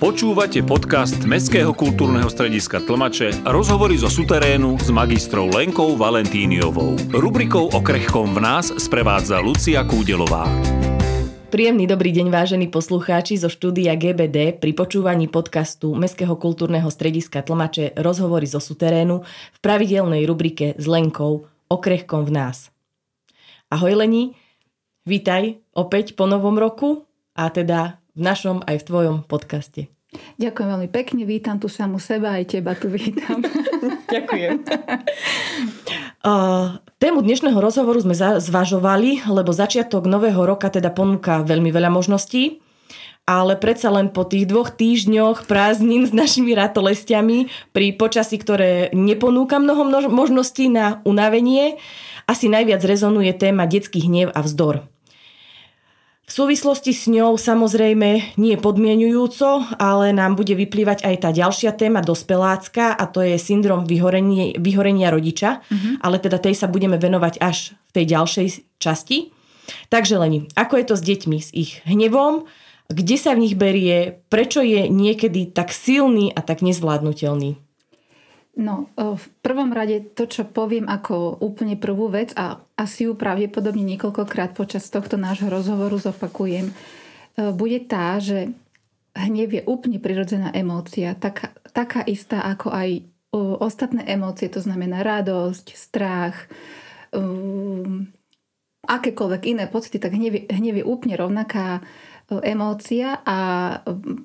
Počúvate podcast Mestského kultúrneho strediska Tlmače rozhovory zo suterénu s magistrou Lenkou Valentíniovou. Rubrikou o krehkom v nás sprevádza Lucia Kúdelová. Príjemný dobrý deň vážení poslucháči zo štúdia GBD pri počúvaní podcastu Mestského kultúrneho strediska Tlmače rozhovory zo suterénu v pravidelnej rubrike s Lenkou o krehkom v nás. Ahoj Leni, vítaj opäť po novom roku a teda v našom aj v tvojom podcaste. Ďakujem veľmi pekne, vítam tu samu seba, aj teba tu vítam. Ďakujem. Uh, tému dnešného rozhovoru sme zvažovali, lebo začiatok nového roka teda ponúka veľmi veľa možností, ale predsa len po tých dvoch týždňoch prázdnin s našimi ratolestiami pri počasí, ktoré neponúka mnoho možností na unavenie, asi najviac rezonuje téma detský hnev a vzdor. V súvislosti s ňou samozrejme nie podmienujúco, ale nám bude vyplývať aj tá ďalšia téma dospelácka a to je syndrom vyhorenia, vyhorenia rodiča, mm-hmm. ale teda tej sa budeme venovať až v tej ďalšej časti. Takže Leni, ako je to s deťmi, s ich hnevom, kde sa v nich berie, prečo je niekedy tak silný a tak nezvládnutelný? No, v prvom rade to, čo poviem ako úplne prvú vec a asi ju pravdepodobne niekoľkokrát počas tohto nášho rozhovoru zopakujem, bude tá, že hnev je úplne prirodzená emócia, taká, taká istá ako aj ostatné emócie, to znamená radosť, strach, um, akékoľvek iné pocity, tak hnev je úplne rovnaká emócia a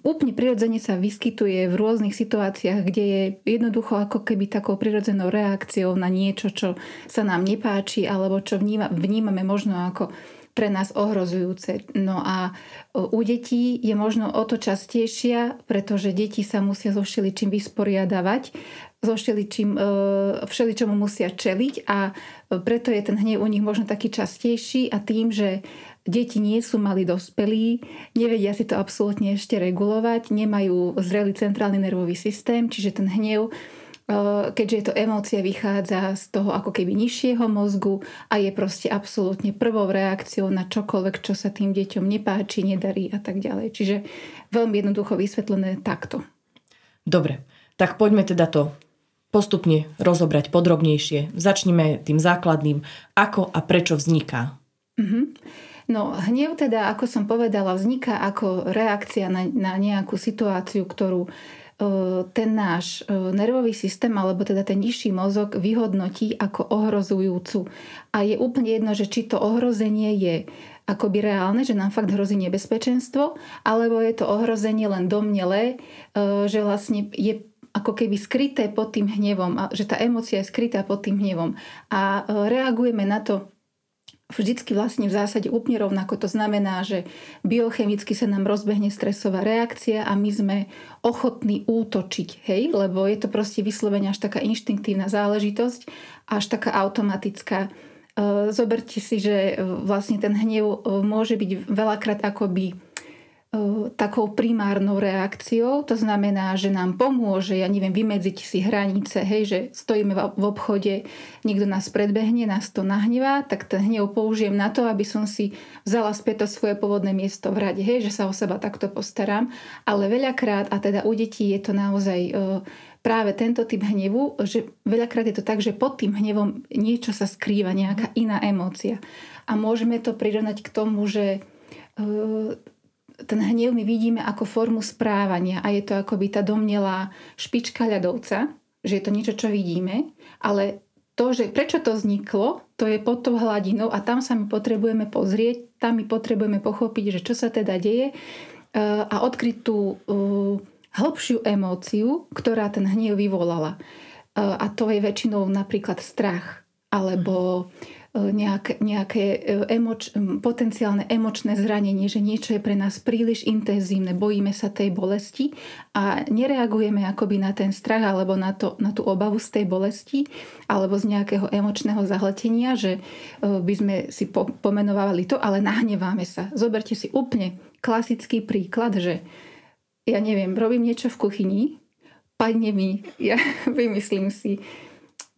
úplne prirodzene sa vyskytuje v rôznych situáciách, kde je jednoducho ako keby takou prirodzenou reakciou na niečo, čo sa nám nepáči alebo čo vníma, vnímame možno ako pre nás ohrozujúce. No a u detí je možno o to častejšia, pretože deti sa musia so všeličím vysporiadavať, so všeličím, e, všeličomu musia čeliť a preto je ten hnev u nich možno taký častejší a tým, že deti nie sú mali dospelí, nevedia si to absolútne ešte regulovať, nemajú zrelý centrálny nervový systém, čiže ten hnev, eh, keďže je to emócia, vychádza z toho ako keby nižšieho mozgu a je proste absolútne prvou reakciou na čokoľvek, čo sa tým deťom nepáči, nedarí a tak ďalej. Čiže veľmi jednoducho vysvetlené takto. Dobre, tak poďme teda to postupne rozobrať podrobnejšie. Začneme tým základným, ako a prečo vzniká. Mm-hmm. No hnev teda, ako som povedala, vzniká ako reakcia na, na nejakú situáciu, ktorú e, ten náš e, nervový systém alebo teda ten nižší mozog vyhodnotí ako ohrozujúcu. A je úplne jedno, že či to ohrozenie je akoby reálne, že nám fakt hrozí nebezpečenstvo, alebo je to ohrozenie len domnelé, e, že vlastne je ako keby skryté pod tým hnevom, že tá emocia je skrytá pod tým hnevom. A reagujeme na to vždycky vlastne v zásade úplne rovnako. To znamená, že biochemicky sa nám rozbehne stresová reakcia a my sme ochotní útočiť, hej? Lebo je to proste vyslovene až taká inštinktívna záležitosť, až taká automatická. E, zoberte si, že vlastne ten hnev e, môže byť veľakrát akoby takou primárnou reakciou. To znamená, že nám pomôže, ja neviem, vymedziť si hranice, hej, že stojíme v obchode, niekto nás predbehne, nás to nahnevá, tak ten hnev použijem na to, aby som si vzala späť to svoje pôvodné miesto v rade, hej, že sa o seba takto postaram. Ale veľakrát, a teda u detí je to naozaj práve tento typ hnevu, že veľakrát je to tak, že pod tým hnevom niečo sa skrýva, nejaká iná emócia. A môžeme to prirovnať k tomu, že ten hnev my vidíme ako formu správania a je to akoby tá domnelá špička ľadovca, že je to niečo, čo vidíme, ale to, že prečo to vzniklo, to je pod tou hladinou a tam sa my potrebujeme pozrieť, tam my potrebujeme pochopiť, že čo sa teda deje eh, a odkryť tú eh, hĺbšiu emóciu, ktorá ten hnev vyvolala. Eh, a to je väčšinou napríklad strach alebo E, nejaké, nejaké e, emoč, potenciálne emočné zranenie, že niečo je pre nás príliš intenzívne, bojíme sa tej bolesti a nereagujeme akoby na ten strach alebo na, to, na tú obavu z tej bolesti alebo z nejakého emočného zahletenia, že e, by sme si po, pomenovali to, ale nahneváme sa. Zoberte si úplne klasický príklad, že ja neviem, robím niečo v kuchyni, padne mi, ja vymyslím si,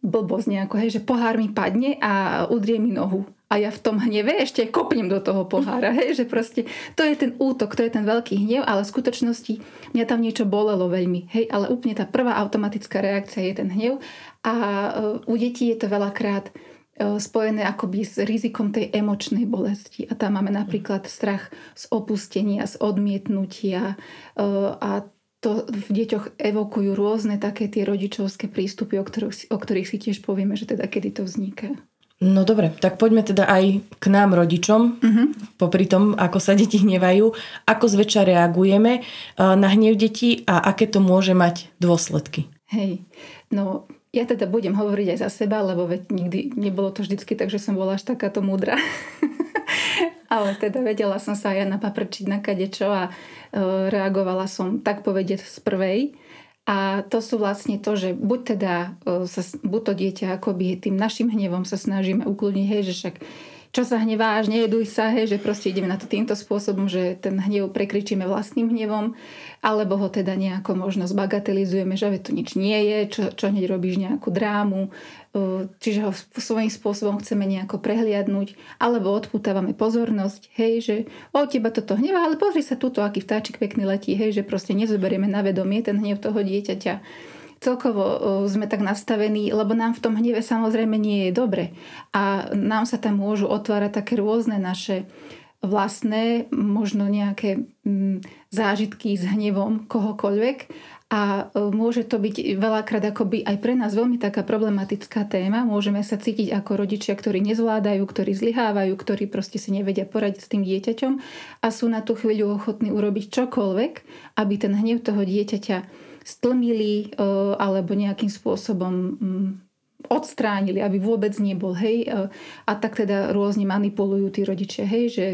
blbosť nejako, hej, že pohár mi padne a udrie mi nohu. a ja v tom hneve ešte kopnem do toho pohára, hej, že proste to je ten útok, to je ten veľký hnev, ale v skutočnosti mňa tam niečo bolelo veľmi, hej, ale úplne tá prvá automatická reakcia je ten hnev a e, u detí je to veľakrát e, spojené akoby s rizikom tej emočnej bolesti. A tam máme napríklad strach z opustenia, z odmietnutia e, a to v deťoch evokujú rôzne také tie rodičovské prístupy, o ktorých, o ktorých si tiež povieme, že teda kedy to vzniká. No dobre, tak poďme teda aj k nám rodičom, uh-huh. popri tom, ako sa deti hnevajú, ako zväčša reagujeme eh, na hnev detí a aké to môže mať dôsledky. Hej, no ja teda budem hovoriť aj za seba, lebo veď nikdy nebolo to vždycky tak, že som bola až takáto múdra. Ale teda vedela som sa aj ja napaprčiť na kadečo a e, reagovala som tak povedať z prvej. A to sú vlastne to, že buď teda e, sa, buď to dieťa akoby tým našim hnevom sa snažíme ukludniť, hej, že však čo sa hneváš, nejeduj sa, hej, že proste ideme na to týmto spôsobom, že ten hnev prekričíme vlastným hnevom, alebo ho teda nejako možno zbagatelizujeme, že to nič nie je, čo, čo hneď robíš nejakú drámu, čiže ho svojím spôsobom chceme nejako prehliadnúť, alebo odputávame pozornosť, hej, že o teba toto hnevá, ale pozri sa tuto, aký vtáčik pekný letí, hej, že proste nezoberieme na vedomie ten hnev toho dieťaťa celkovo sme tak nastavení, lebo nám v tom hneve samozrejme nie je dobre. A nám sa tam môžu otvárať také rôzne naše vlastné, možno nejaké mm, zážitky s hnevom kohokoľvek a môže to byť veľakrát akoby aj pre nás veľmi taká problematická téma. Môžeme sa cítiť ako rodičia, ktorí nezvládajú, ktorí zlyhávajú, ktorí proste si nevedia poradiť s tým dieťaťom a sú na tú chvíľu ochotní urobiť čokoľvek, aby ten hnev toho dieťaťa stlmili e, alebo nejakým spôsobom mm, odstránili, aby vôbec nebol, hej. E, a tak teda rôzne manipulujú tí rodičia, hej, že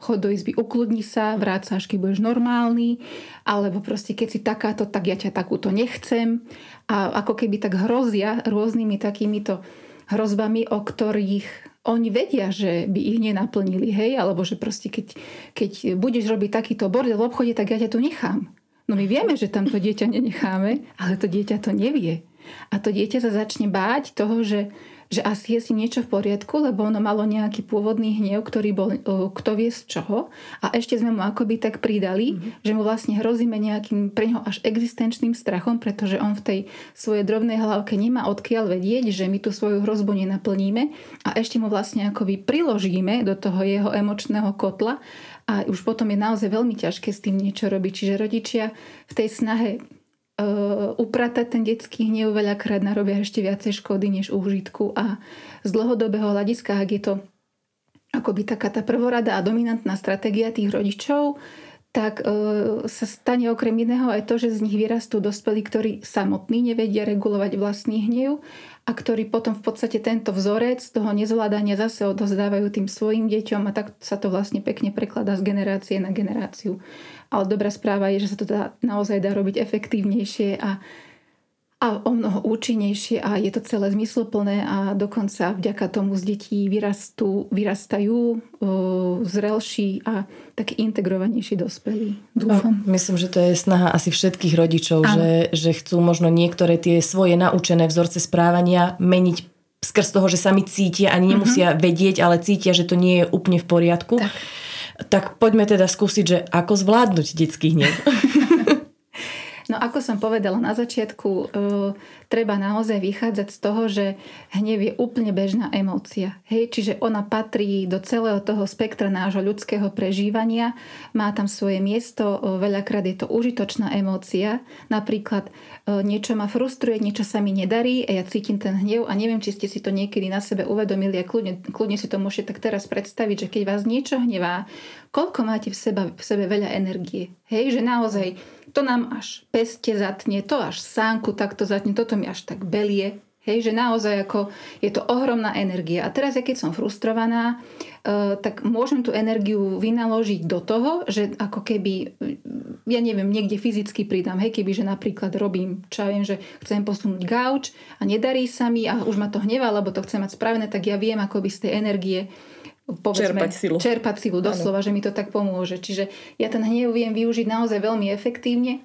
chod do izby, ukludni sa, vráť sa, až keď budeš normálny, alebo proste keď si takáto, tak ja ťa takúto nechcem. A ako keby tak hrozia rôznymi takýmito hrozbami, o ktorých oni vedia, že by ich nenaplnili, hej, alebo že proste keď, keď budeš robiť takýto bordel v obchode, tak ja ťa tu nechám. No my vieme, že tam to dieťa nenecháme, ale to dieťa to nevie. A to dieťa sa začne báť toho, že, že asi je si niečo v poriadku, lebo ono malo nejaký pôvodný hnev, ktorý bol kto vie z čoho. A ešte sme mu akoby tak pridali, mm-hmm. že mu vlastne hrozíme nejakým pre neho až existenčným strachom, pretože on v tej svojej drobnej hlavke nemá odkiaľ vedieť, že my tú svoju hrozbu nenaplníme a ešte mu vlastne akoby priložíme do toho jeho emočného kotla a už potom je naozaj veľmi ťažké s tým niečo robiť. Čiže rodičia v tej snahe uh, upratať ten detský hnev veľakrát narobia ešte viacej škody než úžitku a z dlhodobého hľadiska, ak je to akoby taká tá prvorada a dominantná stratégia tých rodičov, tak e, sa stane okrem iného aj to, že z nich vyrastú dospelí, ktorí samotní nevedia regulovať vlastný hnev a ktorí potom v podstate tento vzorec toho nezvládania zase odozdávajú tým svojim deťom a tak sa to vlastne pekne prekladá z generácie na generáciu. Ale dobrá správa je, že sa to dá, naozaj dá robiť efektívnejšie a a o mnoho účinnejšie a je to celé zmysluplné a dokonca vďaka tomu z detí vyrastú, vyrastajú uh, zrelší a taký integrovanejší dospelí. Dúfam. A myslím, že to je snaha asi všetkých rodičov, že, že chcú možno niektoré tie svoje naučené vzorce správania meniť skrz toho, že sami cítia, ani nemusia uh-huh. vedieť, ale cítia, že to nie je úplne v poriadku. Tak. tak poďme teda skúsiť, že ako zvládnuť detský hnev. No ako som povedala na začiatku, e, treba naozaj vychádzať z toho, že hnev je úplne bežná emócia. Hej, čiže ona patrí do celého toho spektra nášho ľudského prežívania, má tam svoje miesto, e, veľakrát je to užitočná emócia. Napríklad e, niečo ma frustruje, niečo sa mi nedarí a ja cítim ten hnev a neviem, či ste si to niekedy na sebe uvedomili a kľudne, kľudne si to môžete tak teraz predstaviť, že keď vás niečo hnevá, koľko máte v sebe, v sebe veľa energie. Hej, že naozaj to nám až peste zatne, to až sánku takto zatne, toto mi až tak belie. Hej, že naozaj ako je to ohromná energia. A teraz, ja keď som frustrovaná, uh, tak môžem tú energiu vynaložiť do toho, že ako keby, ja neviem, niekde fyzicky pridám. Hej, keby, že napríklad robím, čo ja viem, že chcem posunúť gauč a nedarí sa mi a už ma to hnevá, lebo to chcem mať spravené, tak ja viem ako by z tej energie povedzme, čerpať silu. Čerpať silu, doslova, ano. že mi to tak pomôže. Čiže ja ten hnev viem využiť naozaj veľmi efektívne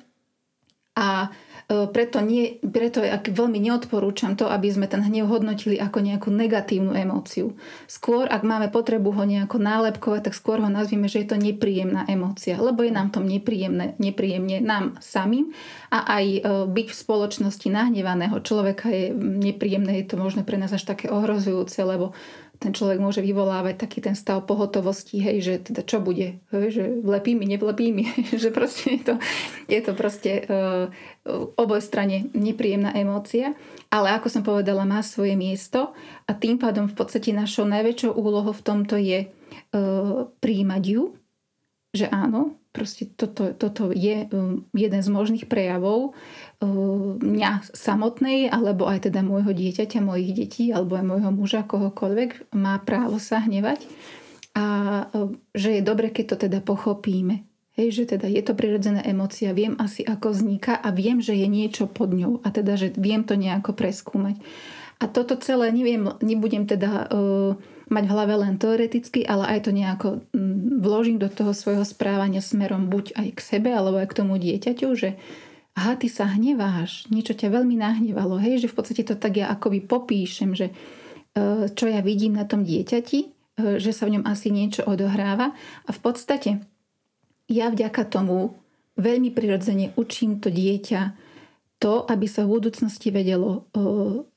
a preto, nie, preto veľmi neodporúčam to, aby sme ten hnev hodnotili ako nejakú negatívnu emóciu. Skôr, ak máme potrebu ho nejako nálepkovať, tak skôr ho nazvime, že je to nepríjemná emócia, lebo je nám tom nepríjemné, nepríjemne nám samým a aj e, byť v spoločnosti nahnevaného človeka je nepríjemné, je to možno pre nás až také ohrozujúce, lebo ten človek môže vyvolávať taký ten stav pohotovosti, hej, že teda čo bude, hej, že vlepí mi, nevlepí mi, že proste je to, je to proste uh, oboj strane nepríjemná emócia, ale ako som povedala, má svoje miesto a tým pádom v podstate našou najväčšou úlohou v tomto je uh, príjmať ju, že áno, proste toto, toto je um, jeden z možných prejavov. uh, mňa samotnej, alebo aj teda môjho dieťaťa, mojich detí, alebo aj môjho muža, kohokoľvek, má právo sa hnevať. A uh, že je dobre, keď to teda pochopíme. Hej, že teda je to prirodzená emócia, viem asi ako vzniká a viem, že je niečo pod ňou a teda, že viem to nejako preskúmať. A toto celé, neviem, nebudem teda uh, mať v hlave len teoreticky, ale aj to nejako mm, vložím do toho svojho správania smerom buď aj k sebe, alebo aj k tomu dieťaťu, že aha, ty sa hneváš, niečo ťa veľmi nahnevalo, hej, že v podstate to tak ja akoby popíšem, že e, čo ja vidím na tom dieťati, e, že sa v ňom asi niečo odohráva. A v podstate ja vďaka tomu veľmi prirodzene učím to dieťa to, aby sa v budúcnosti vedelo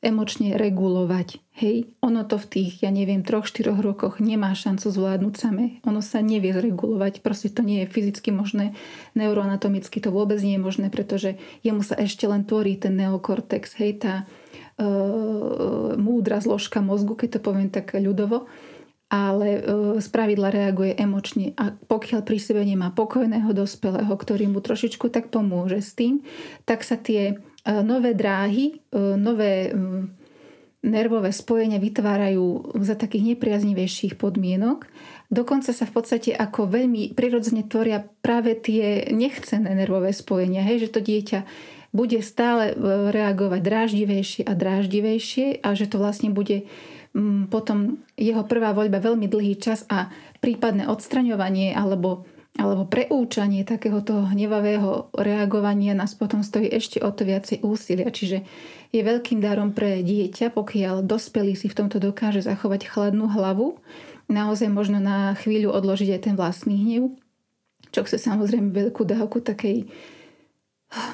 emočne regulovať. Hej, ono to v tých, ja neviem, troch, štyroch rokoch nemá šancu zvládnuť samé. Ono sa nevie zregulovať, proste to nie je fyzicky možné, neuroanatomicky to vôbec nie je možné, pretože jemu sa ešte len tvorí ten neokortex, hej, tá uh, múdra zložka mozgu, keď to poviem tak ľudovo ale z pravidla reaguje emočne a pokiaľ pri sebe nemá pokojného dospelého, ktorý mu trošičku tak pomôže s tým, tak sa tie e, nové dráhy, e, nové nervové spojenia vytvárajú za takých nepriaznivejších podmienok. Dokonca sa v podstate ako veľmi prirodzene tvoria práve tie nechcené nervové spojenia, hej, že to dieťa bude stále e, reagovať dráždivejšie a dráždivejšie a že to vlastne bude potom jeho prvá voľba veľmi dlhý čas a prípadné odstraňovanie alebo, alebo preúčanie takého hnevavého reagovania nás potom stojí ešte o to viacej úsilia. Čiže je veľkým darom pre dieťa, pokiaľ dospelý si v tomto dokáže zachovať chladnú hlavu, naozaj možno na chvíľu odložiť aj ten vlastný hnev, čo chce samozrejme veľkú dávku takej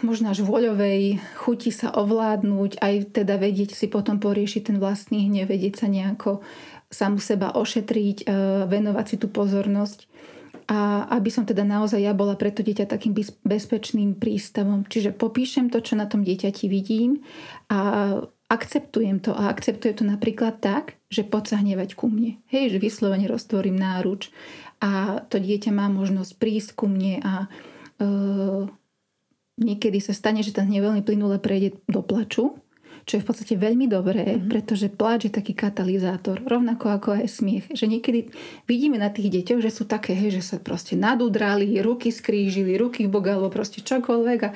možno až voľovej chuti sa ovládnuť, aj teda vedieť si potom poriešiť ten vlastný hnev, vedieť sa nejako samu seba ošetriť, e, venovať si tú pozornosť. A aby som teda naozaj ja bola pre to dieťa takým bezpečným prístavom. Čiže popíšem to, čo na tom dieťati vidím a akceptujem to. A akceptujem to napríklad tak, že poď sa hnevať ku mne. Hej, že vyslovene roztvorím náruč a to dieťa má možnosť prísť ku mne a uh, niekedy sa stane, že ten hnev veľmi plynule prejde do plaču, čo je v podstate veľmi dobré, mm-hmm. pretože pláč je taký katalizátor, rovnako ako aj smiech. Že niekedy vidíme na tých deťoch, že sú také, hej, že sa proste nadudrali, ruky skrížili, ruky v bok alebo proste čokoľvek a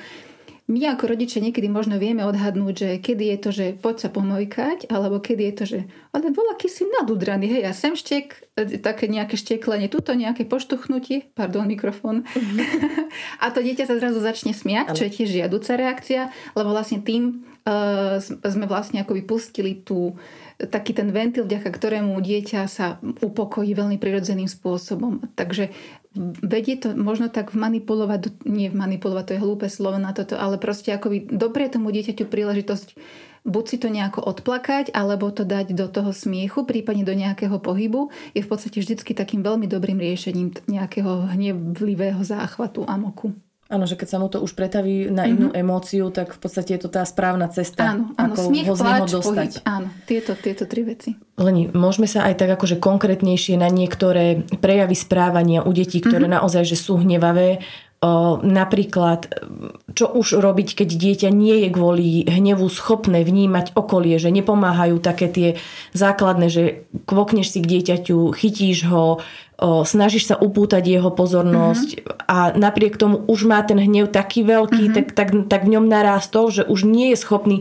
my ako rodičia niekedy možno vieme odhadnúť, že kedy je to, že poď sa pomojkať, alebo kedy je to, že ale bol aký si nadudraný, hej, a sem štek, e, také nejaké šteklenie, tuto nejaké poštuchnutie, pardon, mikrofón. Mm-hmm. a to dieťa sa zrazu začne smiať, čo je tiež žiaduca reakcia, lebo vlastne tým uh, sme vlastne ako vypustili tú taký ten ventil, vďaka ktorému dieťa sa upokojí veľmi prirodzeným spôsobom. Takže vedie to možno tak manipulovať, nie manipulovať, to je hlúpe slovo na toto, ale proste akoby dobre tomu dieťaťu príležitosť buď si to nejako odplakať, alebo to dať do toho smiechu, prípadne do nejakého pohybu, je v podstate vždycky takým veľmi dobrým riešením nejakého hnevlivého záchvatu amoku. Áno, že keď sa mu to už pretaví na inú mm-hmm. emóciu, tak v podstate je to tá správna cesta, áno, áno, ako smiech, ho z neho dostať. Pohyb, áno, tieto, tieto tri veci. Leni, môžeme sa aj tak akože konkrétnejšie na niektoré prejavy správania u detí, ktoré mm-hmm. naozaj že sú hnevavé, O, napríklad, čo už robiť, keď dieťa nie je kvôli hnevu schopné vnímať okolie, že nepomáhajú také tie základné, že kvokneš si k dieťaťu, chytíš ho, o, snažíš sa upútať jeho pozornosť mm-hmm. a napriek tomu už má ten hnev taký veľký, mm-hmm. tak, tak, tak v ňom narástol, že už nie je schopný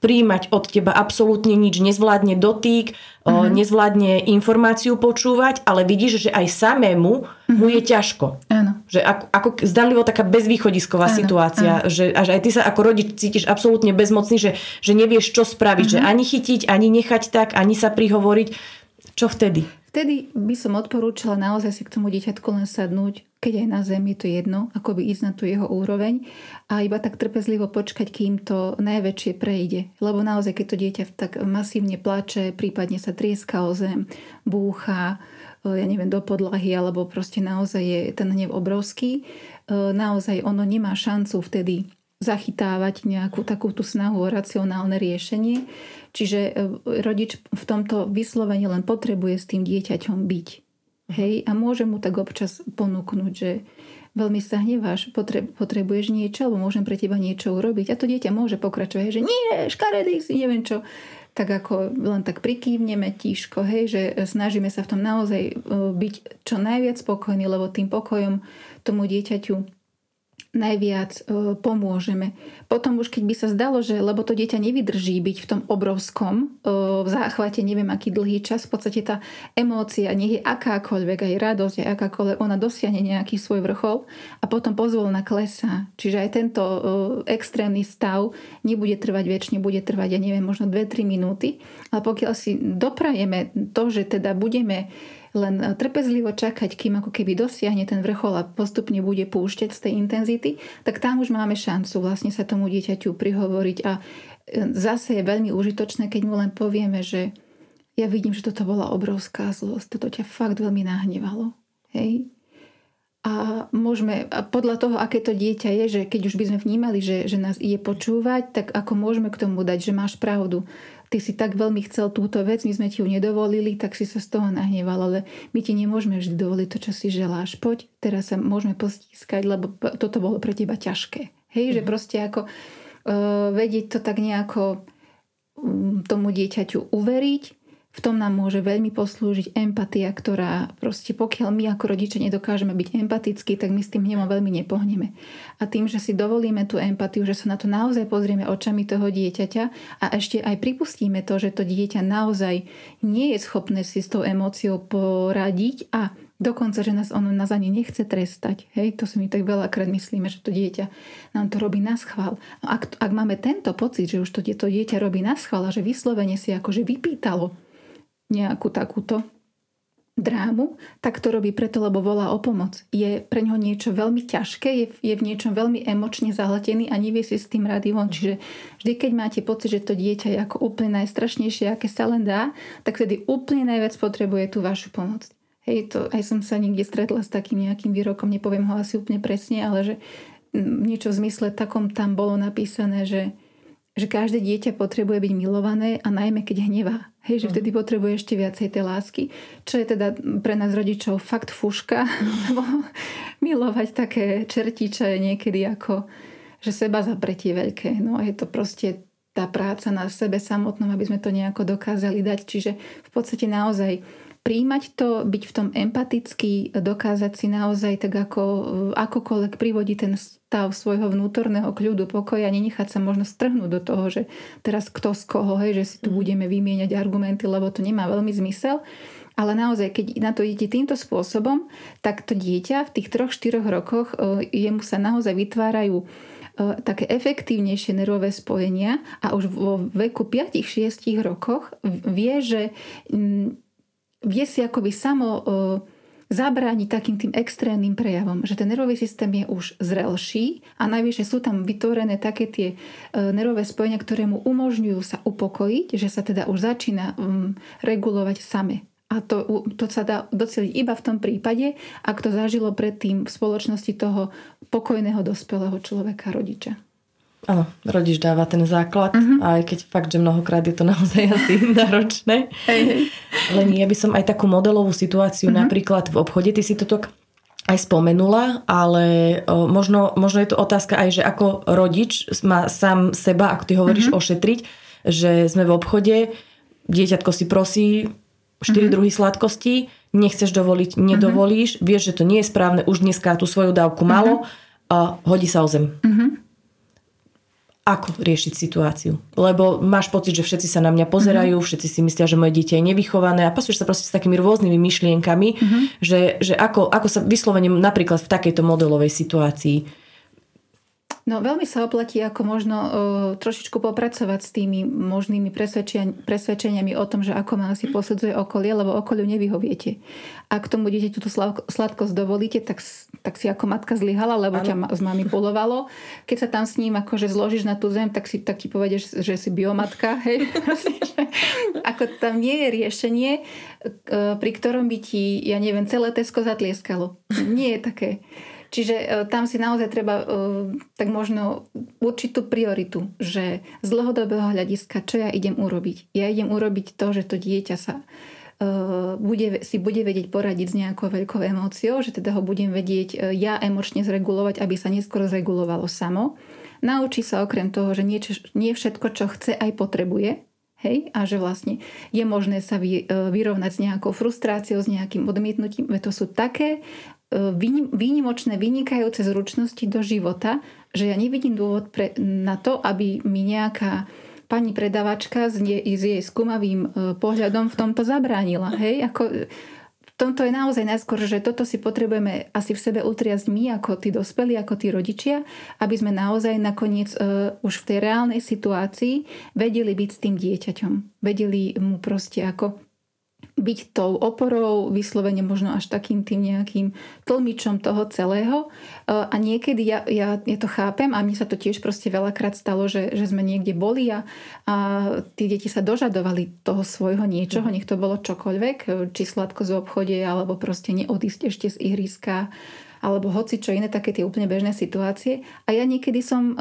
príjmať od teba absolútne nič, nezvládne dotyk, uh-huh. nezvládne informáciu počúvať, ale vidíš, že aj samému uh-huh. mu je ťažko. Áno. Že ako, ako zdanlivo taká bezvýchodisková áno, situácia, áno. Že, a že aj ty sa ako rodič cítiš absolútne bezmocný, že, že nevieš, čo spraviť, uh-huh. že ani chytiť, ani nechať tak, ani sa prihovoriť. Čo vtedy? Vtedy by som odporúčala naozaj si k tomu dieťatku len sadnúť, keď aj na zem je to jedno, ako by ísť na tú jeho úroveň a iba tak trpezlivo počkať, kým to najväčšie prejde. Lebo naozaj, keď to dieťa tak masívne plače, prípadne sa trieska o zem, búcha, e, ja neviem, do podlahy, alebo proste naozaj je ten hnev obrovský, e, naozaj ono nemá šancu vtedy zachytávať nejakú takú tú snahu o racionálne riešenie. Čiže e, rodič v tomto vyslovene len potrebuje s tým dieťaťom byť. Hej? A môže mu tak občas ponúknuť, že veľmi sa hneváš, potrebuješ niečo, alebo môžem pre teba niečo urobiť. A to dieťa môže pokračovať, že nie, škaredý si, neviem čo. Tak ako len tak prikývneme tíško, hej, že snažíme sa v tom naozaj e, byť čo najviac spokojní, lebo tým pokojom tomu dieťaťu najviac e, pomôžeme. Potom už keď by sa zdalo, že lebo to dieťa nevydrží byť v tom obrovskom e, v záchvate neviem aký dlhý čas, v podstate tá emócia, nech je akákoľvek, aj radosť, aj akákoľvek, ona dosiahne nejaký svoj vrchol a potom pozvolna klesá. Čiže aj tento e, extrémny stav nebude trvať väčšine, bude trvať, ja neviem, možno 2-3 minúty, ale pokiaľ si doprajeme to, že teda budeme len trpezlivo čakať, kým ako keby dosiahne ten vrchol a postupne bude púšťať z tej intenzity, tak tam už máme šancu vlastne sa tomu dieťaťu prihovoriť a e, zase je veľmi užitočné, keď mu len povieme, že ja vidím, že toto bola obrovská zlosť, toto ťa fakt veľmi nahnevalo. Hej? A môžeme, a podľa toho, aké to dieťa je, že keď už by sme vnímali, že, že nás ide počúvať, tak ako môžeme k tomu dať, že máš pravdu ty si tak veľmi chcel túto vec, my sme ti ju nedovolili, tak si sa z toho nahneval, ale my ti nemôžeme vždy dovoliť to, čo si želáš. Poď, teraz sa môžeme postískať, lebo toto bolo pre teba ťažké. Hej, mm. že mhm. proste ako uh, vedieť to tak nejako um, tomu dieťaťu uveriť, v tom nám môže veľmi poslúžiť empatia, ktorá proste pokiaľ my ako rodičia nedokážeme byť empatickí, tak my s tým hnevom veľmi nepohneme. A tým, že si dovolíme tú empatiu, že sa na to naozaj pozrieme očami toho dieťaťa a ešte aj pripustíme to, že to dieťa naozaj nie je schopné si s tou emóciou poradiť a Dokonca, že nás ono nás ani nechce trestať. Hej, to si my tak veľakrát myslíme, že to dieťa nám to robí na schvál. No ak, ak máme tento pocit, že už to, to dieťa robí na schvál a že vyslovene si akože vypýtalo nejakú takúto drámu, tak to robí preto, lebo volá o pomoc. Je pre ňoho niečo veľmi ťažké, je, je v niečom veľmi emočne zahletený a nevie si s tým rady von. Čiže vždy, keď máte pocit, že to dieťa je ako úplne najstrašnejšie, aké sa len dá, tak vtedy úplne najviac potrebuje tú vašu pomoc. Hej, to aj som sa niekde stretla s takým nejakým výrokom, nepoviem ho asi úplne presne, ale že niečo v zmysle takom tam bolo napísané, že že každé dieťa potrebuje byť milované a najmä keď hnevá. Hej, že mhm. vtedy potrebuje ešte viacej tej lásky, čo je teda pre nás rodičov fakt fuška, lebo milovať také čertiče niekedy ako, že seba zapretie veľké. No a je to proste tá práca na sebe samotnom, aby sme to nejako dokázali dať. Čiže v podstate naozaj príjmať to, byť v tom empatický, dokázať si naozaj tak ako akokoľvek privodiť ten stav svojho vnútorného kľudu, pokoja, nenechať sa možno strhnúť do toho, že teraz kto z koho, hej, že si tu mhm. budeme vymieňať argumenty, lebo to nemá veľmi zmysel. Ale naozaj, keď na to idete týmto spôsobom, tak to dieťa v tých troch, štyroch rokoch, e, jemu sa naozaj vytvárajú e, také efektívnejšie nervové spojenia a už vo veku 5-6 rokoch vie, že vie si akoby samo zabrániť takým tým extrémnym prejavom, že ten nervový systém je už zrelší a najvyššie sú tam vytvorené také tie e, nervové spojenia, ktoré mu umožňujú sa upokojiť, že sa teda už začína um, regulovať same. A to, to sa dá doceliť iba v tom prípade, ak to zažilo predtým v spoločnosti toho pokojného dospelého človeka, rodiča. Áno, rodič dáva ten základ, uh-huh. aj keď fakt, že mnohokrát je to naozaj asi náročné. Hey. Len ja by som aj takú modelovú situáciu uh-huh. napríklad v obchode, ty si to tak aj spomenula, ale o, možno, možno je to otázka aj, že ako rodič má sám seba, ako ty hovoríš, uh-huh. ošetriť, že sme v obchode, dieťatko si prosí 4 uh-huh. druhy sladkosti, nechceš dovoliť, nedovolíš, uh-huh. vieš, že to nie je správne, už dneska tú svoju dávku malo uh-huh. a hodí sa o zem. Uh-huh ako riešiť situáciu. Lebo máš pocit, že všetci sa na mňa pozerajú, mm-hmm. všetci si myslia, že moje dieťa je nevychované a pasuješ sa proste s takými rôznymi myšlienkami, mm-hmm. že, že ako, ako sa vyslovene napríklad v takejto modelovej situácii No veľmi sa oplatí ako možno uh, trošičku popracovať s tými možnými presvedčeniami o tom, že ako má si posudzuje okolie, lebo okoliu nevyhoviete. Ak tomu dieťaťu tú sladkosť dovolíte, tak, tak si ako matka zlyhala, lebo ano. ťa zmanipulovalo. Keď sa tam s ním akože zložíš na tú zem, tak, si, tak ti povedeš, že si biomatka. Hej? ako tam nie je riešenie, pri ktorom by ti, ja neviem, celé Tesko zatlieskalo. Nie je také. Čiže e, tam si naozaj treba e, tak možno určitú prioritu, že z dlhodobého hľadiska, čo ja idem urobiť. Ja idem urobiť to, že to dieťa sa e, bude, si bude vedieť poradiť s nejakou veľkou emóciou, že teda ho budem vedieť ja emočne zregulovať, aby sa neskôr zregulovalo samo. Naučí sa okrem toho, že nie, nie všetko, čo chce, aj potrebuje. Hej? A že vlastne je možné sa vy, vyrovnať s nejakou frustráciou, s nejakým odmietnutím. To sú také výnimočné, vynikajúce zručnosti do života, že ja nevidím dôvod pre, na to, aby mi nejaká pani predavačka s, nie, s jej skúmavým e, pohľadom v tomto zabránila. Hej? Ako, tomto je naozaj najskôr, že toto si potrebujeme asi v sebe utriasť my, ako tí dospelí, ako tí rodičia, aby sme naozaj nakoniec uh, už v tej reálnej situácii vedeli byť s tým dieťaťom. Vedeli mu proste ako byť tou oporou, vyslovene možno až takým tým nejakým tlmičom toho celého. E, a niekedy ja, ja, ja to chápem a mne sa to tiež proste veľakrát stalo, že, že sme niekde boli a, a tí deti sa dožadovali toho svojho niečoho, nech to bolo čokoľvek, či sladko z obchode, alebo proste neodísť ešte z ihriska alebo hoci čo iné, také tie úplne bežné situácie. A ja niekedy som, e,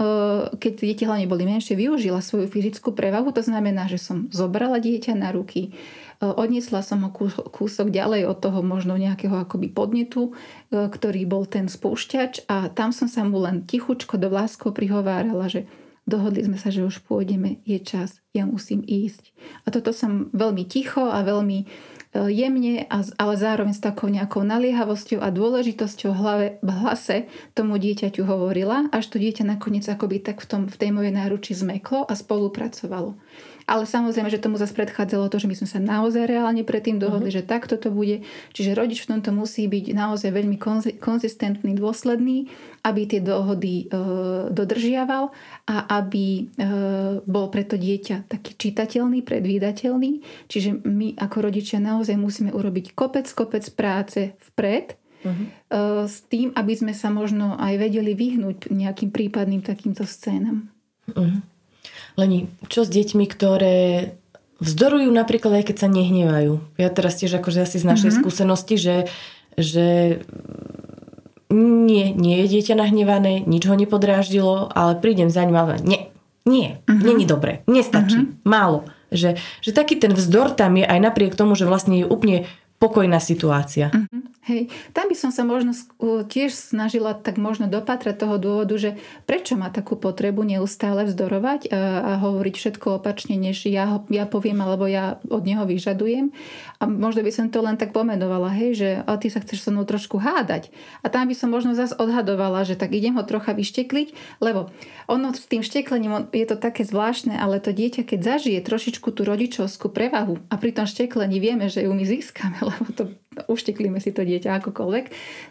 keď deti hlavne boli menšie, využila svoju fyzickú prevahu, to znamená, že som zobrala dieťa na ruky, Odniesla som ho kúsok ďalej od toho možno nejakého akoby podnetu, e, ktorý bol ten spúšťač a tam som sa mu len tichučko do vláskov prihovárala, že dohodli sme sa, že už pôjdeme, je čas, ja musím ísť. A toto som veľmi ticho a veľmi e, jemne, ale zároveň s takou nejakou naliehavosťou a dôležitosťou hlave, v hlase tomu dieťaťu hovorila, až to dieťa nakoniec akoby tak v, tom, v tej mojej náruči zmeklo a spolupracovalo. Ale samozrejme, že tomu zase predchádzalo to, že my sme sa naozaj reálne predtým dohodli, uh-huh. že takto to bude. Čiže rodič v tomto musí byť naozaj veľmi konzistentný, dôsledný, aby tie dohody e, dodržiaval a aby e, bol preto dieťa taký čitateľný, predvídateľný. Čiže my ako rodičia naozaj musíme urobiť kopec, kopec práce vpred, Uh-huh. s tým, aby sme sa možno aj vedeli vyhnúť nejakým prípadným takýmto scénam. Uh-huh. Leni, čo s deťmi, ktoré vzdorujú napríklad aj keď sa nehnevajú? Ja teraz tiež akože asi z našej mm-hmm. skúsenosti, že, že nie, nie je dieťa nahnevané, nič ho nepodráždilo, ale prídem za ním a nie, nie, mm-hmm. není dobre, nestačí, mm-hmm. málo. Že, že taký ten vzdor tam je aj napriek tomu, že vlastne je úplne pokojná situácia. Mm-hmm. Hej, tam by som sa možno tiež snažila tak možno dopatrať toho dôvodu, že prečo má takú potrebu neustále vzdorovať a, a hovoriť všetko opačne, než ja, ja poviem alebo ja od neho vyžadujem. A možno by som to len tak pomenovala, hej, že a ty sa chceš so mnou trošku hádať. A tam by som možno zase odhadovala, že tak idem ho trocha vyštekliť, lebo ono s tým šteklením je to také zvláštne, ale to dieťa, keď zažije trošičku tú rodičovskú prevahu a pri tom šteklení vieme, že ju my získame, lebo to ušteklíme si to dieťa akokoľvek,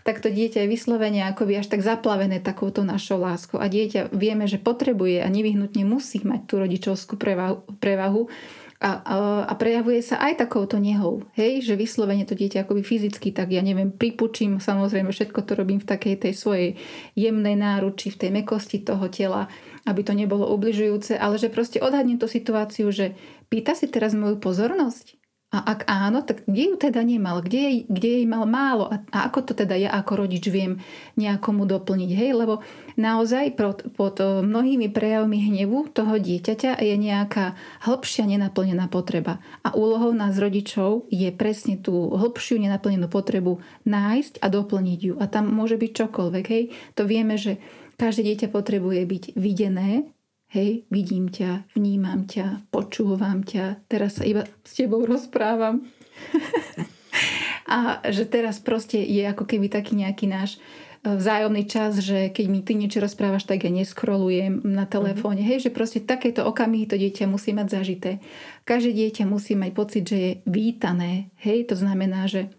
tak to dieťa je vyslovene akoby až tak zaplavené takouto našou láskou. A dieťa vieme, že potrebuje a nevyhnutne musí mať tú rodičovskú prevahu, prevahu a, a, a prejavuje sa aj takouto nehou. Hej, že vyslovene to dieťa akoby fyzicky, tak ja neviem, pripučím, samozrejme všetko to robím v takej tej svojej jemnej náruči, v tej mekosti toho tela, aby to nebolo ubližujúce, ale že proste odhadnem tú situáciu, že pýta si teraz moju pozornosť, a ak áno, tak kde ju teda nemal? Kde jej, kde jej mal málo? A, a ako to teda ja ako rodič viem nejakomu doplniť? Hej, lebo naozaj pod, pod eh, mnohými prejavmi hnevu toho dieťaťa je nejaká hĺbšia nenaplnená potreba. A úlohou nás rodičov je presne tú hĺbšiu nenaplnenú potrebu nájsť a doplniť ju. A tam môže byť čokoľvek. Hej, to vieme, že každé dieťa potrebuje byť videné, Hej, vidím ťa, vnímam ťa, počúvam ťa, teraz sa iba s tebou rozprávam. a že teraz proste je ako keby taký nejaký náš vzájomný čas, že keď mi ty niečo rozprávaš, tak ja neskrolujem na telefóne. Mm-hmm. Hej, že proste takéto okamihy to dieťa musí mať zažité. Každé dieťa musí mať pocit, že je vítané. Hej, to znamená, že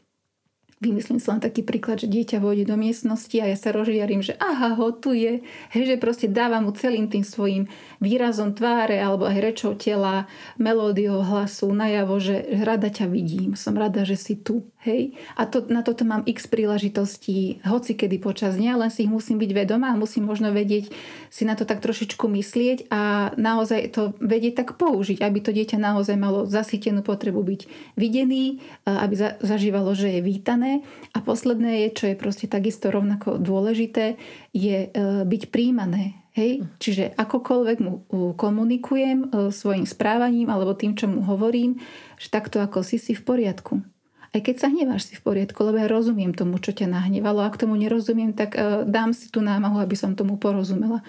Vymyslím si len taký príklad, že dieťa vôjde do miestnosti a ja sa rozžiarím, že aha, ho tu je. Hej, že proste dávam mu celým tým svojim výrazom tváre alebo aj rečou tela, melódiou hlasu najavo, že rada ťa vidím, som rada, že si tu. Hej? A to, na toto mám x príležitostí, hoci kedy počas dňa, len si ich musím byť vedomá a musím možno vedieť si na to tak trošičku myslieť a naozaj to vedieť tak použiť, aby to dieťa naozaj malo zasytenú potrebu byť videný, aby za, zažívalo, že je vítané. A posledné je, čo je proste takisto rovnako dôležité, je e, byť príjmané. Hej? Čiže akokoľvek mu komunikujem e, svojim správaním alebo tým, čo mu hovorím, že takto ako si si v poriadku aj keď sa hneváš si v poriadku, lebo ja rozumiem tomu, čo ťa nahnevalo. Ak tomu nerozumiem, tak uh, dám si tú námahu, aby som tomu porozumela.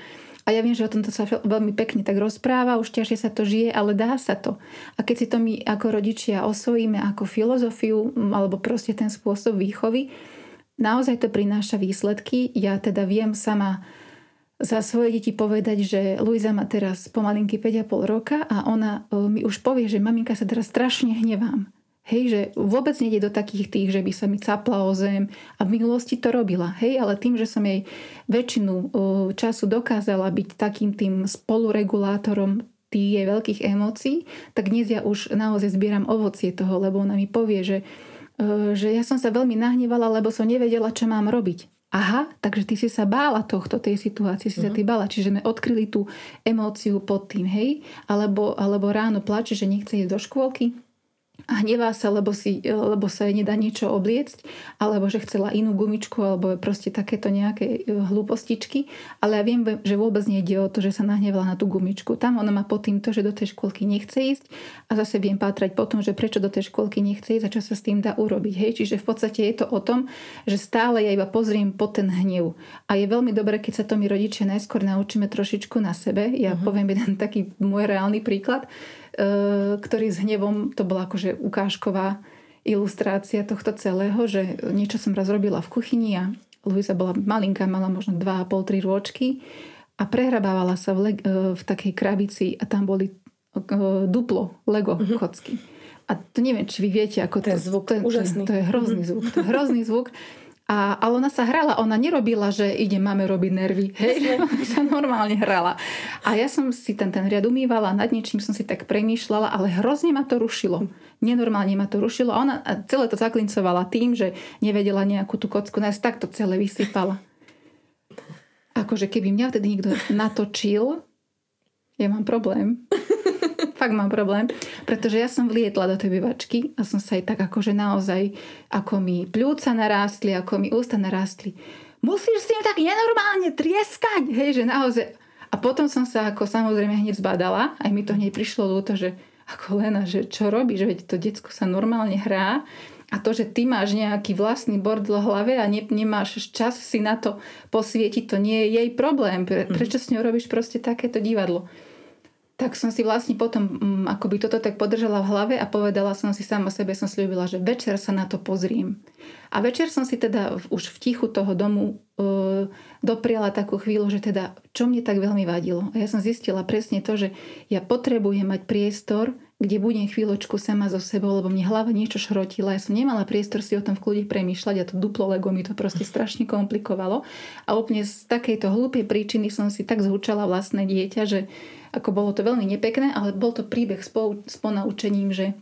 A ja viem, že o tomto sa veľmi pekne tak rozpráva, už ťažšie sa to žije, ale dá sa to. A keď si to my ako rodičia osvojíme ako filozofiu alebo proste ten spôsob výchovy, naozaj to prináša výsledky. Ja teda viem sama za svoje deti povedať, že Luisa má teraz pomalinky 5,5 roka a ona e, mi už povie, že maminka sa teraz strašne hnevám. Hej, že vôbec nejde do takých tých, že by sa mi capla o zem. A v minulosti to robila. Hej, ale tým, že som jej väčšinu času dokázala byť takým tým spoluregulátorom tých jej veľkých emócií, tak dnes ja už naozaj zbieram ovocie toho, lebo ona mi povie, že, že ja som sa veľmi nahnevala, lebo som nevedela, čo mám robiť. Aha, takže ty si sa bála tohto, tej situácie, si uh-huh. sa mhm. ty bála. Čiže sme odkryli tú emóciu pod tým, hej? Alebo, alebo ráno plače, že nechce ísť do škôlky a hnevá sa, lebo, si, lebo sa jej nedá niečo obliecť, alebo že chcela inú gumičku, alebo proste takéto nejaké e, hlúpostičky. Ale ja viem, že vôbec nejde o to, že sa nahnevala na tú gumičku. Tam ona má pod tým to, že do tej školky nechce ísť a zase viem pátrať po tom, že prečo do tej školky nechce ísť a čo sa s tým dá urobiť. Hej? Čiže v podstate je to o tom, že stále ja iba pozriem po ten hnev. A je veľmi dobré, keď sa to my rodičia najskôr naučíme trošičku na sebe. Ja uh-huh. poviem jeden taký môj reálny príklad ktorý s hnevom, to bola akože ukážková ilustrácia tohto celého, že niečo som raz robila v kuchyni a Luisa bola malinká, mala možno 2,5-3 rôčky a prehrabávala sa v, le- e, v takej krabici a tam boli e, duplo, Lego uh-huh. kocky. A to neviem, či vy viete, ako ten to, zvuk, to, úžasný. To, to je hrozný zvuk. To je hrozný zvuk. A, ale ona sa hrala, ona nerobila, že ide, máme robiť nervy. Hej, sa normálne hrala. A ja som si ten, ten riad umývala, nad niečím som si tak premýšľala, ale hrozne ma to rušilo. Nenormálne ma to rušilo. A ona celé to zaklincovala tým, že nevedela nejakú tú kocku nás takto celé vysypala. Akože keby mňa vtedy niekto natočil, ja mám problém fakt mám problém, pretože ja som vlietla do tej bývačky a som sa aj tak akože naozaj, ako mi pľúca narástli, ako mi ústa narástli. Musíš s tým tak nenormálne trieskať, hej, že naozaj. A potom som sa ako samozrejme hneď zbadala, aj mi to hneď prišlo do to, že ako Lena, že čo robíš, veď to decko sa normálne hrá a to, že ty máš nejaký vlastný bordel v hlave a ne, nemáš čas si na to posvietiť, to nie je jej problém. Pre, mhm. prečo s ňou robíš proste takéto divadlo? Tak som si vlastne potom um, akoby toto tak podržala v hlave a povedala som si sama sebe, som slúbila, že večer sa na to pozriem. A večer som si teda už v tichu toho domu uh, dopriala takú chvíľu, že teda čo mne tak veľmi vadilo. A ja som zistila presne to, že ja potrebujem mať priestor, kde budem chvíľočku sama so sebou, lebo mne hlava niečo šrotila. Ja som nemala priestor si o tom v kľude premýšľať a to duplo Lego mi to proste strašne komplikovalo. A úplne z takejto hlúpej príčiny som si tak zhučala vlastné dieťa, že ako bolo to veľmi nepekné, ale bol to príbeh s ponaučením, že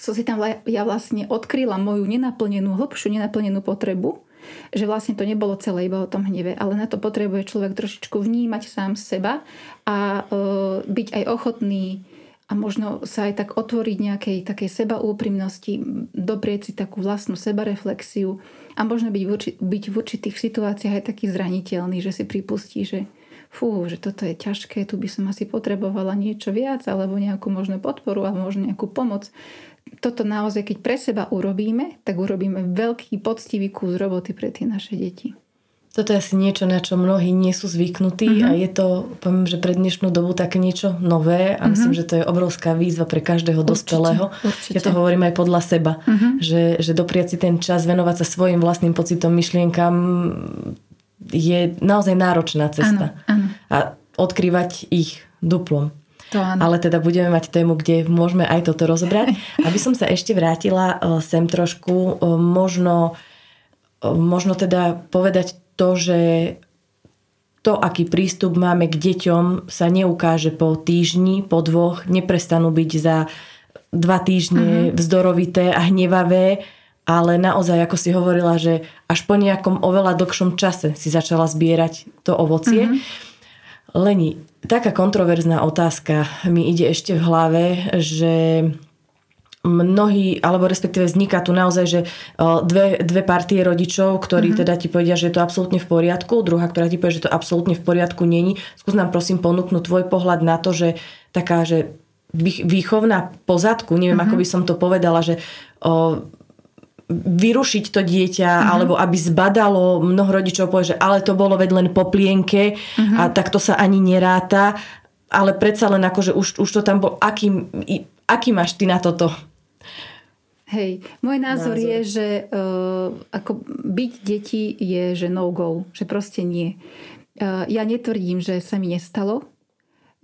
som si tam ja vlastne odkryla moju nenaplnenú, hlbšiu nenaplnenú potrebu, že vlastne to nebolo celé iba o tom hneve, ale na to potrebuje človek trošičku vnímať sám seba a e, byť aj ochotný a možno sa aj tak otvoriť nejakej takej seba úprimnosti, doprieť si takú vlastnú sebareflexiu a možno byť v, urči- byť v určitých situáciách aj taký zraniteľný, že si pripustí, že fú, že toto je ťažké, tu by som asi potrebovala niečo viac alebo nejakú možno podporu alebo možno nejakú pomoc. Toto naozaj, keď pre seba urobíme, tak urobíme veľký poctivý kus roboty pre tie naše deti. Toto je asi niečo, na čo mnohí nie sú zvyknutí uh-huh. a je to, poviem, že pre dnešnú dobu také niečo nové a uh-huh. myslím, že to je obrovská výzva pre každého určite, dospelého. Určite. Ja to hovorím aj podľa seba, uh-huh. že, že dopriať si ten čas, venovať sa svojim vlastným pocitom, myšlienkam, je naozaj náročná cesta. Áno, áno. A odkrývať ich duplom. To áno. Ale teda budeme mať tému, kde môžeme aj toto rozobrať. Aby som sa ešte vrátila e, sem trošku, e, možno, e, možno teda povedať to, že to, aký prístup máme k deťom, sa neukáže po týždni, po dvoch, neprestanú byť za dva týždne uh-huh. vzdorovité a hnevavé, ale naozaj, ako si hovorila, že až po nejakom oveľa dlhšom čase si začala zbierať to ovocie. Uh-huh. Leni, taká kontroverzná otázka mi ide ešte v hlave, že mnohí, alebo respektíve vzniká tu naozaj, že dve, dve partie rodičov, ktorí uh-huh. teda ti povedia, že je to absolútne v poriadku, druhá, ktorá ti povie, že to absolútne v poriadku není. Skús nám prosím ponúknuť tvoj pohľad na to, že taká, že výchovná pozadku, neviem, uh-huh. ako by som to povedala, že o, vyrušiť to dieťa, uh-huh. alebo aby zbadalo, mnoho rodičov povie, že ale to bolo veď len po plienke uh-huh. a tak to sa ani neráta, ale predsa len akože už, už to tam bol, aký, aký máš ty na toto? Hej, môj názor, názor. je, že uh, ako byť deti je, že no go, že proste nie. Uh, ja netvrdím, že sa mi nestalo,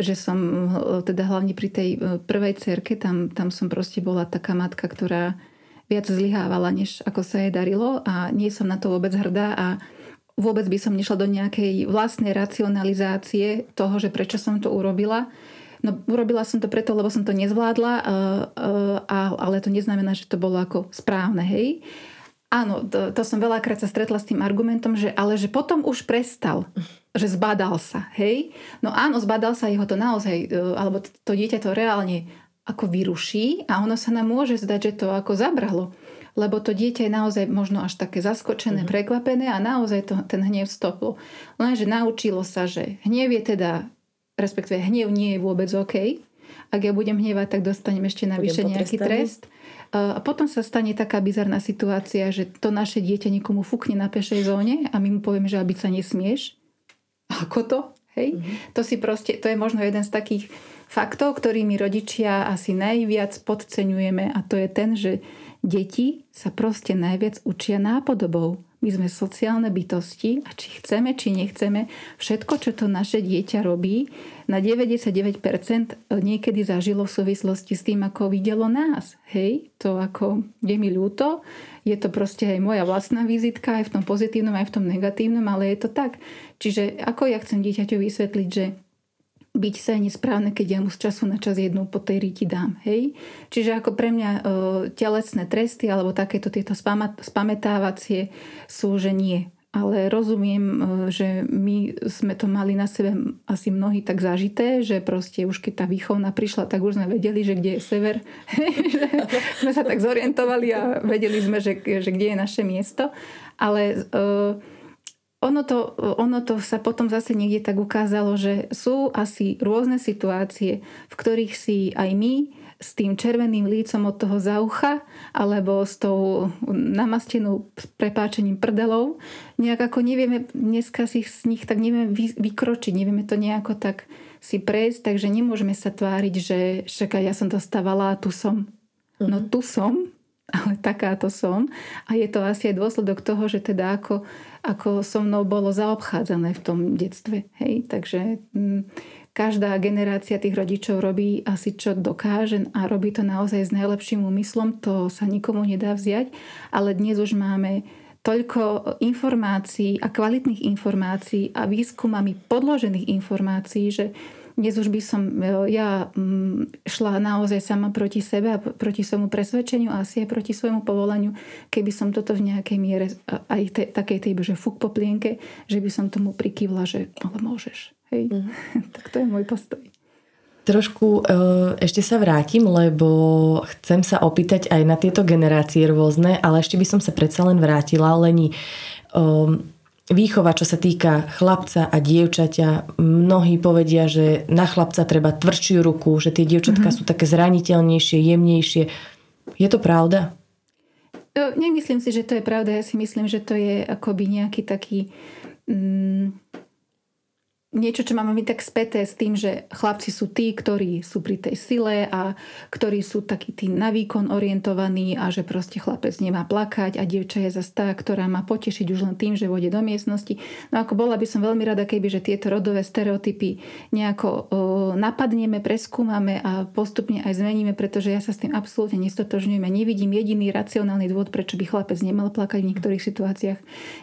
že som teda hlavne pri tej prvej cerke, tam, tam som proste bola taká matka, ktorá viac zlyhávala, než ako sa jej darilo a nie som na to vôbec hrdá a vôbec by som nešla do nejakej vlastnej racionalizácie toho, že prečo som to urobila. No urobila som to preto, lebo som to nezvládla, ale to neznamená, že to bolo ako správne, hej. Áno, to, to som veľakrát sa stretla s tým argumentom, že ale že potom už prestal, že zbadal sa, hej. No áno, zbadal sa, jeho to naozaj, e, alebo to dieťa to reálne ako vyruší a ono sa nám môže zdať, že to ako zabralo. Lebo to dieťa je naozaj možno až také zaskočené, mm. prekvapené a naozaj to, ten hnev stoplo. Lenže naučilo sa, že hnev je teda, respektíve hnev nie je vôbec OK. Ak ja budem hnevať, tak dostanem ešte navyše nejaký trest. A potom sa stane taká bizarná situácia, že to naše dieťa nikomu fúkne na pešej zóne a my mu povieme, že aby sa nesmieš. Ako to? Hej? Mm-hmm. To si proste, to je možno jeden z takých faktov, ktorými rodičia asi najviac podceňujeme a to je ten, že deti sa proste najviac učia nápodobou. My sme sociálne bytosti a či chceme, či nechceme, všetko, čo to naše dieťa robí, na 99% niekedy zažilo v súvislosti s tým, ako videlo nás. Hej, to ako je mi ľúto, je to proste aj moja vlastná vizitka, aj v tom pozitívnom, aj v tom negatívnom, ale je to tak. Čiže ako ja chcem dieťaťu vysvetliť, že byť sa je nesprávne, keď ja mu z času na čas jednu po tej ríti dám. Hej? Čiže ako pre mňa e, telesné tresty alebo takéto tieto spametávacie sú, že nie. Ale rozumiem, e, že my sme to mali na sebe asi mnohí tak zažité, že proste už keď tá výchovna prišla, tak už sme vedeli, že kde je sever. sme sa tak zorientovali a vedeli sme, že, že kde je naše miesto. Ale e, ono to, ono to sa potom zase niekde tak ukázalo, že sú asi rôzne situácie, v ktorých si aj my s tým červeným lícom od toho zaucha alebo s tou namastenou prepáčením prdelou nejak ako nevieme dneska si z nich tak nevieme vykročiť, nevieme to nejako tak si prejsť, takže nemôžeme sa tváriť, že však ja som dostávala a tu som. No mhm. tu som, ale takáto som. A je to asi aj dôsledok toho, že teda ako ako so mnou bolo zaobchádzané v tom detstve. Hej? Takže m, mm, každá generácia tých rodičov robí asi čo dokáže a robí to naozaj s najlepším úmyslom, to sa nikomu nedá vziať, ale dnes už máme toľko informácií a kvalitných informácií a výskumami podložených informácií, že dnes už by som e, ja mm, šla naozaj sama proti sebe a proti svojmu presvedčeniu a asi aj proti svojmu povolaniu, keby som toto v nejakej miere aj te, takej tej, že fuk po plienke, že by som tomu prikývla, že ale môžeš. Hej. Mm. tak to je môj postoj. Trošku e, ešte sa vrátim, lebo chcem sa opýtať aj na tieto generácie rôzne, ale ešte by som sa predsa len vrátila, Leni. Um, výchova, čo sa týka chlapca a dievčaťa. Mnohí povedia, že na chlapca treba tvrdšiu ruku, že tie dievčatka mm-hmm. sú také zraniteľnejšie, jemnejšie. Je to pravda? Nemyslím si, že to je pravda. Ja si myslím, že to je, pravda. Ja si myslím, že to je akoby nejaký taký... Mm, niečo, čo máme my tak späté s tým, že chlapci sú tí, ktorí sú pri tej sile a ktorí sú takí tí na výkon orientovaní a že proste chlapec nemá plakať a dievča je zase tá, ktorá má potešiť už len tým, že vode do miestnosti. No ako bola by som veľmi rada, keby, že tieto rodové stereotypy nejako o, napadneme, preskúmame a postupne aj zmeníme, pretože ja sa s tým absolútne nestotožňujem a nevidím jediný racionálny dôvod, prečo by chlapec nemal plakať v niektorých situáciách.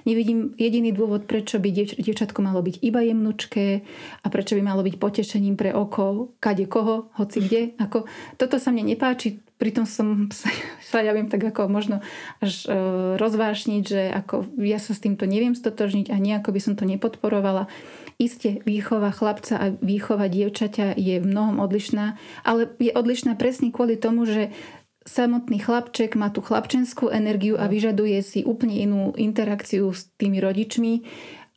Nevidím jediný dôvod, prečo by dievč- dievčatko malo byť iba jemnučké ľahké a prečo by malo byť potešením pre oko, kade koho, hoci kde. Ako, toto sa mne nepáči, pritom som sa, sa ja viem tak ako možno až e, rozvášniť, že ako ja sa s týmto neviem stotožniť a nejako by som to nepodporovala. Isté, výchova chlapca a výchova dievčaťa je v mnohom odlišná, ale je odlišná presne kvôli tomu, že samotný chlapček má tú chlapčenskú energiu a vyžaduje si úplne inú interakciu s tými rodičmi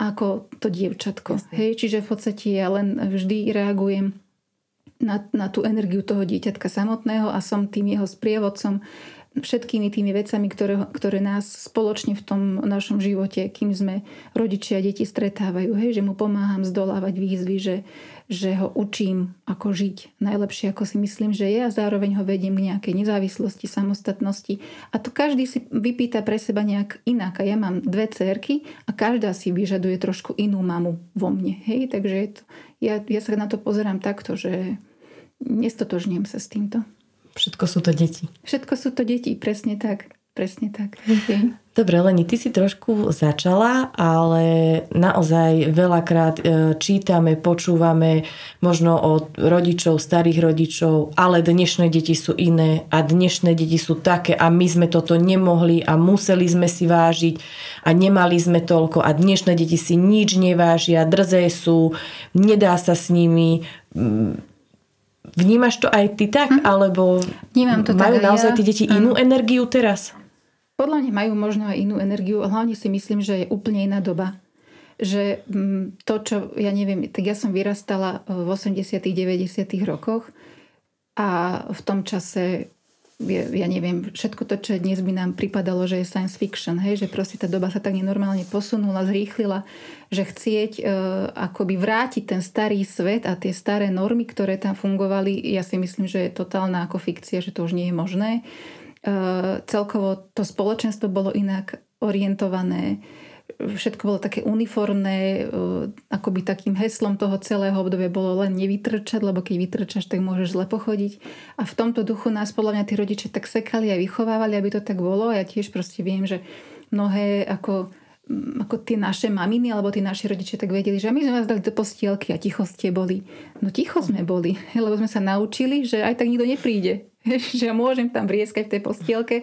ako to dievčatko. Hej, čiže v podstate ja len vždy reagujem na, na tú energiu toho dieťatka samotného a som tým jeho sprievodcom všetkými tými vecami, ktoré, ktoré nás spoločne v tom našom živote, kým sme rodičia a deti stretávajú, hej, že mu pomáham zdolávať výzvy, že, že ho učím, ako žiť najlepšie, ako si myslím, že je a zároveň ho vediem k nejakej nezávislosti, samostatnosti. A to každý si vypýta pre seba nejak inak. A ja mám dve cerky a každá si vyžaduje trošku inú mamu vo mne. Hej, takže je to, ja, ja sa na to pozerám takto, že nestotožňujem sa s týmto. Všetko sú to deti. Všetko sú to deti, presne tak. Presne tak. Dobre, Leni, ty si trošku začala, ale naozaj veľakrát e, čítame, počúvame možno od rodičov, starých rodičov, ale dnešné deti sú iné a dnešné deti sú také a my sme toto nemohli a museli sme si vážiť a nemali sme toľko a dnešné deti si nič nevážia, drzé sú, nedá sa s nimi Vnímaš to aj ty tak? Hm. Alebo Vnímam to majú tak naozaj ja. tie deti inú energiu teraz? Podľa mňa majú možno aj inú energiu. Hlavne si myslím, že je úplne iná doba. Že mm, to, čo, ja neviem, tak ja som vyrastala v 80 90 rokoch a v tom čase ja neviem, všetko to, čo dnes by nám pripadalo, že je science fiction, hej, že proste tá doba sa tak nenormálne posunula, zrýchlila, že chcieť e, akoby vrátiť ten starý svet a tie staré normy, ktoré tam fungovali, ja si myslím, že je totálna ako fikcia, že to už nie je možné. E, celkovo to spoločenstvo bolo inak orientované, všetko bolo také uniformné, e, akoby takým heslom toho celého obdobia bolo len nevytrčať, lebo keď vytrčaš, tak môžeš zle pochodiť. A v tomto duchu nás podľa mňa tí rodičia tak sekali a vychovávali, aby to tak bolo. Ja tiež proste viem, že mnohé ako ako tie naše maminy alebo tí naši rodičia tak vedeli, že my sme vás dali do postielky a ticho ste boli. No ticho sme boli, lebo sme sa naučili, že aj tak nikto nepríde. že ja môžem tam vrieskať v tej postielke,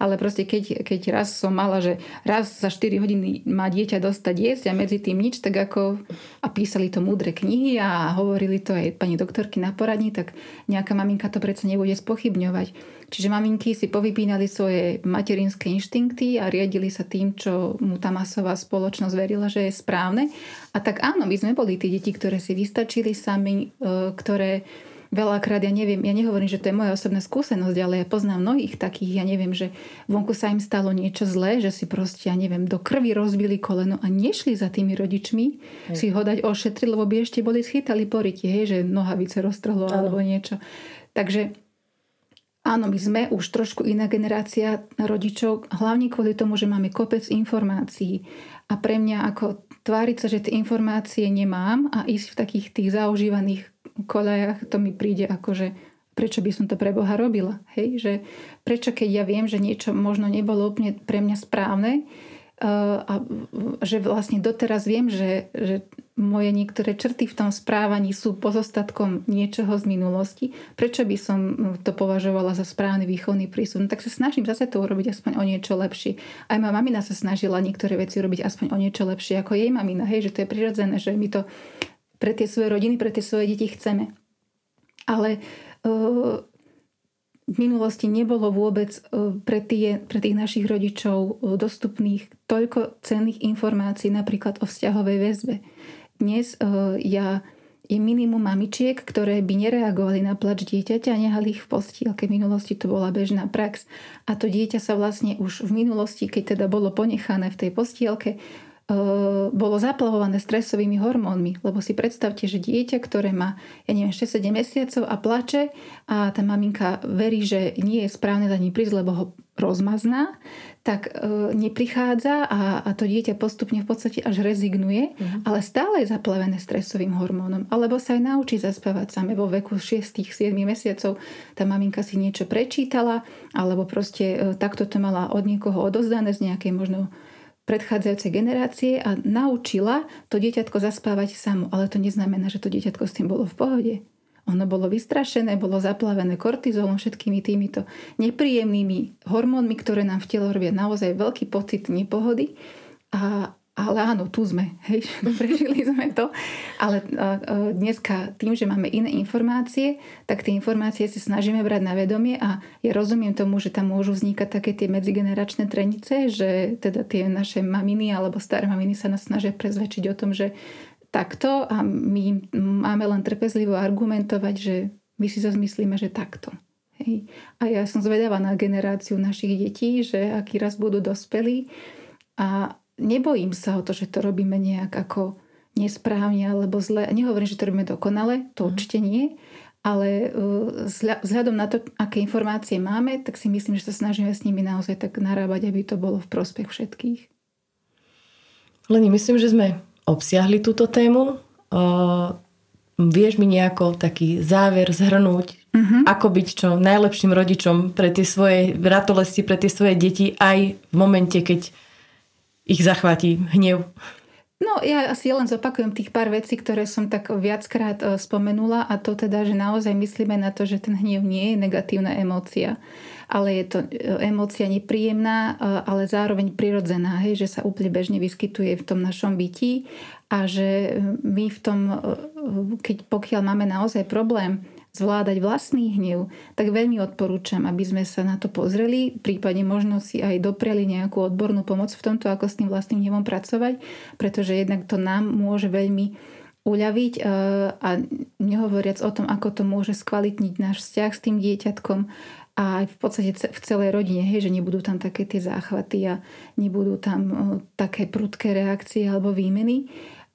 ale proste keď, keď raz som mala, že raz za 4 hodiny má dieťa dostať jesť a medzi tým nič, tak ako a písali to múdre knihy a hovorili to aj pani doktorky na poradni, tak nejaká maminka to predsa nebude spochybňovať. Čiže maminky si povypínali svoje materinské inštinkty a riadili sa tým, čo mu tá masová spoločnosť verila, že je správne. A tak áno, my sme boli tí deti, ktoré si vystačili sami, e, ktoré veľakrát, ja neviem, ja nehovorím, že to je moja osobná skúsenosť, ale ja poznám mnohých takých, ja neviem, že vonku sa im stalo niečo zlé, že si proste, ja neviem, do krvi rozbili koleno a nešli za tými rodičmi hej. si ho dať ošetriť, lebo by ešte boli schytali poriti, hej, že nohavice roztrhlo alebo niečo. Takže Áno, my sme už trošku iná generácia rodičov, hlavne kvôli tomu, že máme kopec informácií. A pre mňa ako tváriť sa, že tie informácie nemám a ísť v takých tých zaužívaných kolejach, to mi príde ako, že prečo by som to pre Boha robila. Hej? Že prečo keď ja viem, že niečo možno nebolo úplne pre mňa správne uh, a že vlastne doteraz viem, že, že moje niektoré črty v tom správaní sú pozostatkom niečoho z minulosti, prečo by som to považovala za správny výchovný prístup? No, tak sa snažím zase to urobiť aspoň o niečo lepšie. Aj moja mamina sa snažila niektoré veci urobiť aspoň o niečo lepšie ako jej mamina. Hej, že to je prirodzené, že my to pre tie svoje rodiny, pre tie svoje deti chceme. Ale uh, v minulosti nebolo vôbec uh, pre, tie, pre tých našich rodičov uh, dostupných toľko cenných informácií napríklad o vzťahovej väzbe. Dnes uh, ja je minimum mamičiek, ktoré by nereagovali na plač dieťaťa a nehali ich v postielke. V minulosti to bola bežná prax. A to dieťa sa vlastne už v minulosti, keď teda bolo ponechané v tej postielke, bolo zaplavované stresovými hormónmi. Lebo si predstavte, že dieťa, ktoré má, ja neviem, 6-7 mesiacov a plače a tá maminka verí, že nie je správne za ním prísť, lebo ho rozmazná, tak e, neprichádza a, a to dieťa postupne v podstate až rezignuje, mm. ale stále je zaplavené stresovým hormónom. Alebo sa aj naučí zaspávať same vo veku 6-7 mesiacov. Tá maminka si niečo prečítala, alebo proste e, takto to mala od niekoho odozdané z nejakej možno predchádzajúcej generácie a naučila to dieťatko zaspávať samo. Ale to neznamená, že to dieťatko s tým bolo v pohode. Ono bolo vystrašené, bolo zaplavené kortizolom, všetkými týmito nepríjemnými hormónmi, ktoré nám v tele robia naozaj veľký pocit nepohody. A, ale áno, tu sme, hej, prežili sme to. Ale dneska tým, že máme iné informácie, tak tie informácie si snažíme brať na vedomie a ja rozumiem tomu, že tam môžu vznikať také tie medzigeneračné trenice, že teda tie naše maminy alebo staré maminy sa nás snažia prezvedčiť o tom, že takto a my máme len trpezlivo argumentovať, že my si zase že takto. Hej. A ja som zvedavá na generáciu našich detí, že aký raz budú dospelí a nebojím sa o to, že to robíme nejak ako nesprávne alebo zle. Nehovorím, že to robíme dokonale, to mhm. určite nie, ale uh, vzhľadom na to, aké informácie máme, tak si myslím, že sa snažíme s nimi naozaj tak narábať, aby to bolo v prospech všetkých. Leni, myslím, že sme obsiahli túto tému. Uh, vieš mi nejako taký záver zhrnúť, uh-huh. ako byť čo najlepším rodičom pre tie svoje ratolesti, pre tie svoje deti aj v momente, keď ich zachváti hnev? No ja asi len zopakujem tých pár vecí, ktoré som tak viackrát e, spomenula a to teda, že naozaj myslíme na to, že ten hnev nie je negatívna emócia, ale je to e, emócia nepríjemná, e, ale zároveň prirodzená, hej, že sa úplne bežne vyskytuje v tom našom bytí a že my v tom, keď pokiaľ máme naozaj problém zvládať vlastný hnev, tak veľmi odporúčam, aby sme sa na to pozreli, prípadne možno si aj dopreli nejakú odbornú pomoc v tomto, ako s tým vlastným hnevom pracovať, pretože jednak to nám môže veľmi uľaviť e, a nehovoriac o tom, ako to môže skvalitniť náš vzťah s tým dieťatkom a aj v podstate v celej rodine, hej, že nebudú tam také tie záchvaty a nebudú tam e, také prudké reakcie alebo výmeny.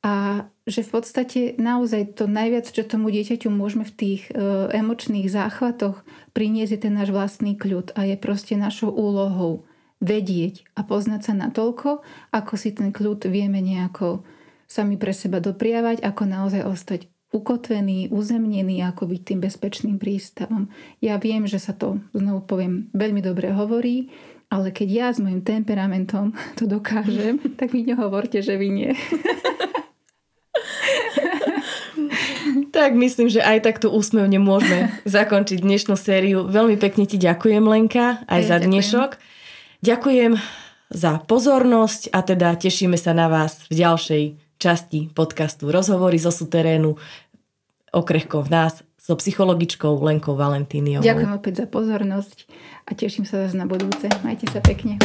A že v podstate naozaj to najviac, čo tomu dieťaťu môžeme v tých e, emočných záchvatoch priniesť je ten náš vlastný kľud a je proste našou úlohou vedieť a poznať sa natoľko, ako si ten kľud vieme nejako sami pre seba dopriavať, ako naozaj ostať ukotvený, uzemnený, ako byť tým bezpečným prístavom. Ja viem, že sa to, znovu poviem, veľmi dobre hovorí, ale keď ja s mojim temperamentom to dokážem, tak mi nehovorte, že vy nie. tak myslím, že aj takto úsmevne môžeme zakončiť dnešnú sériu. Veľmi pekne ti ďakujem, Lenka, aj ja, za dnešok. Ďakujem. ďakujem za pozornosť a teda tešíme sa na vás v ďalšej časti podcastu Rozhovory zo suterénu okrehko v nás so psychologičkou Lenkou Valentíniovou. Ďakujem opäť za pozornosť a teším sa zase na budúce. Majte sa pekne.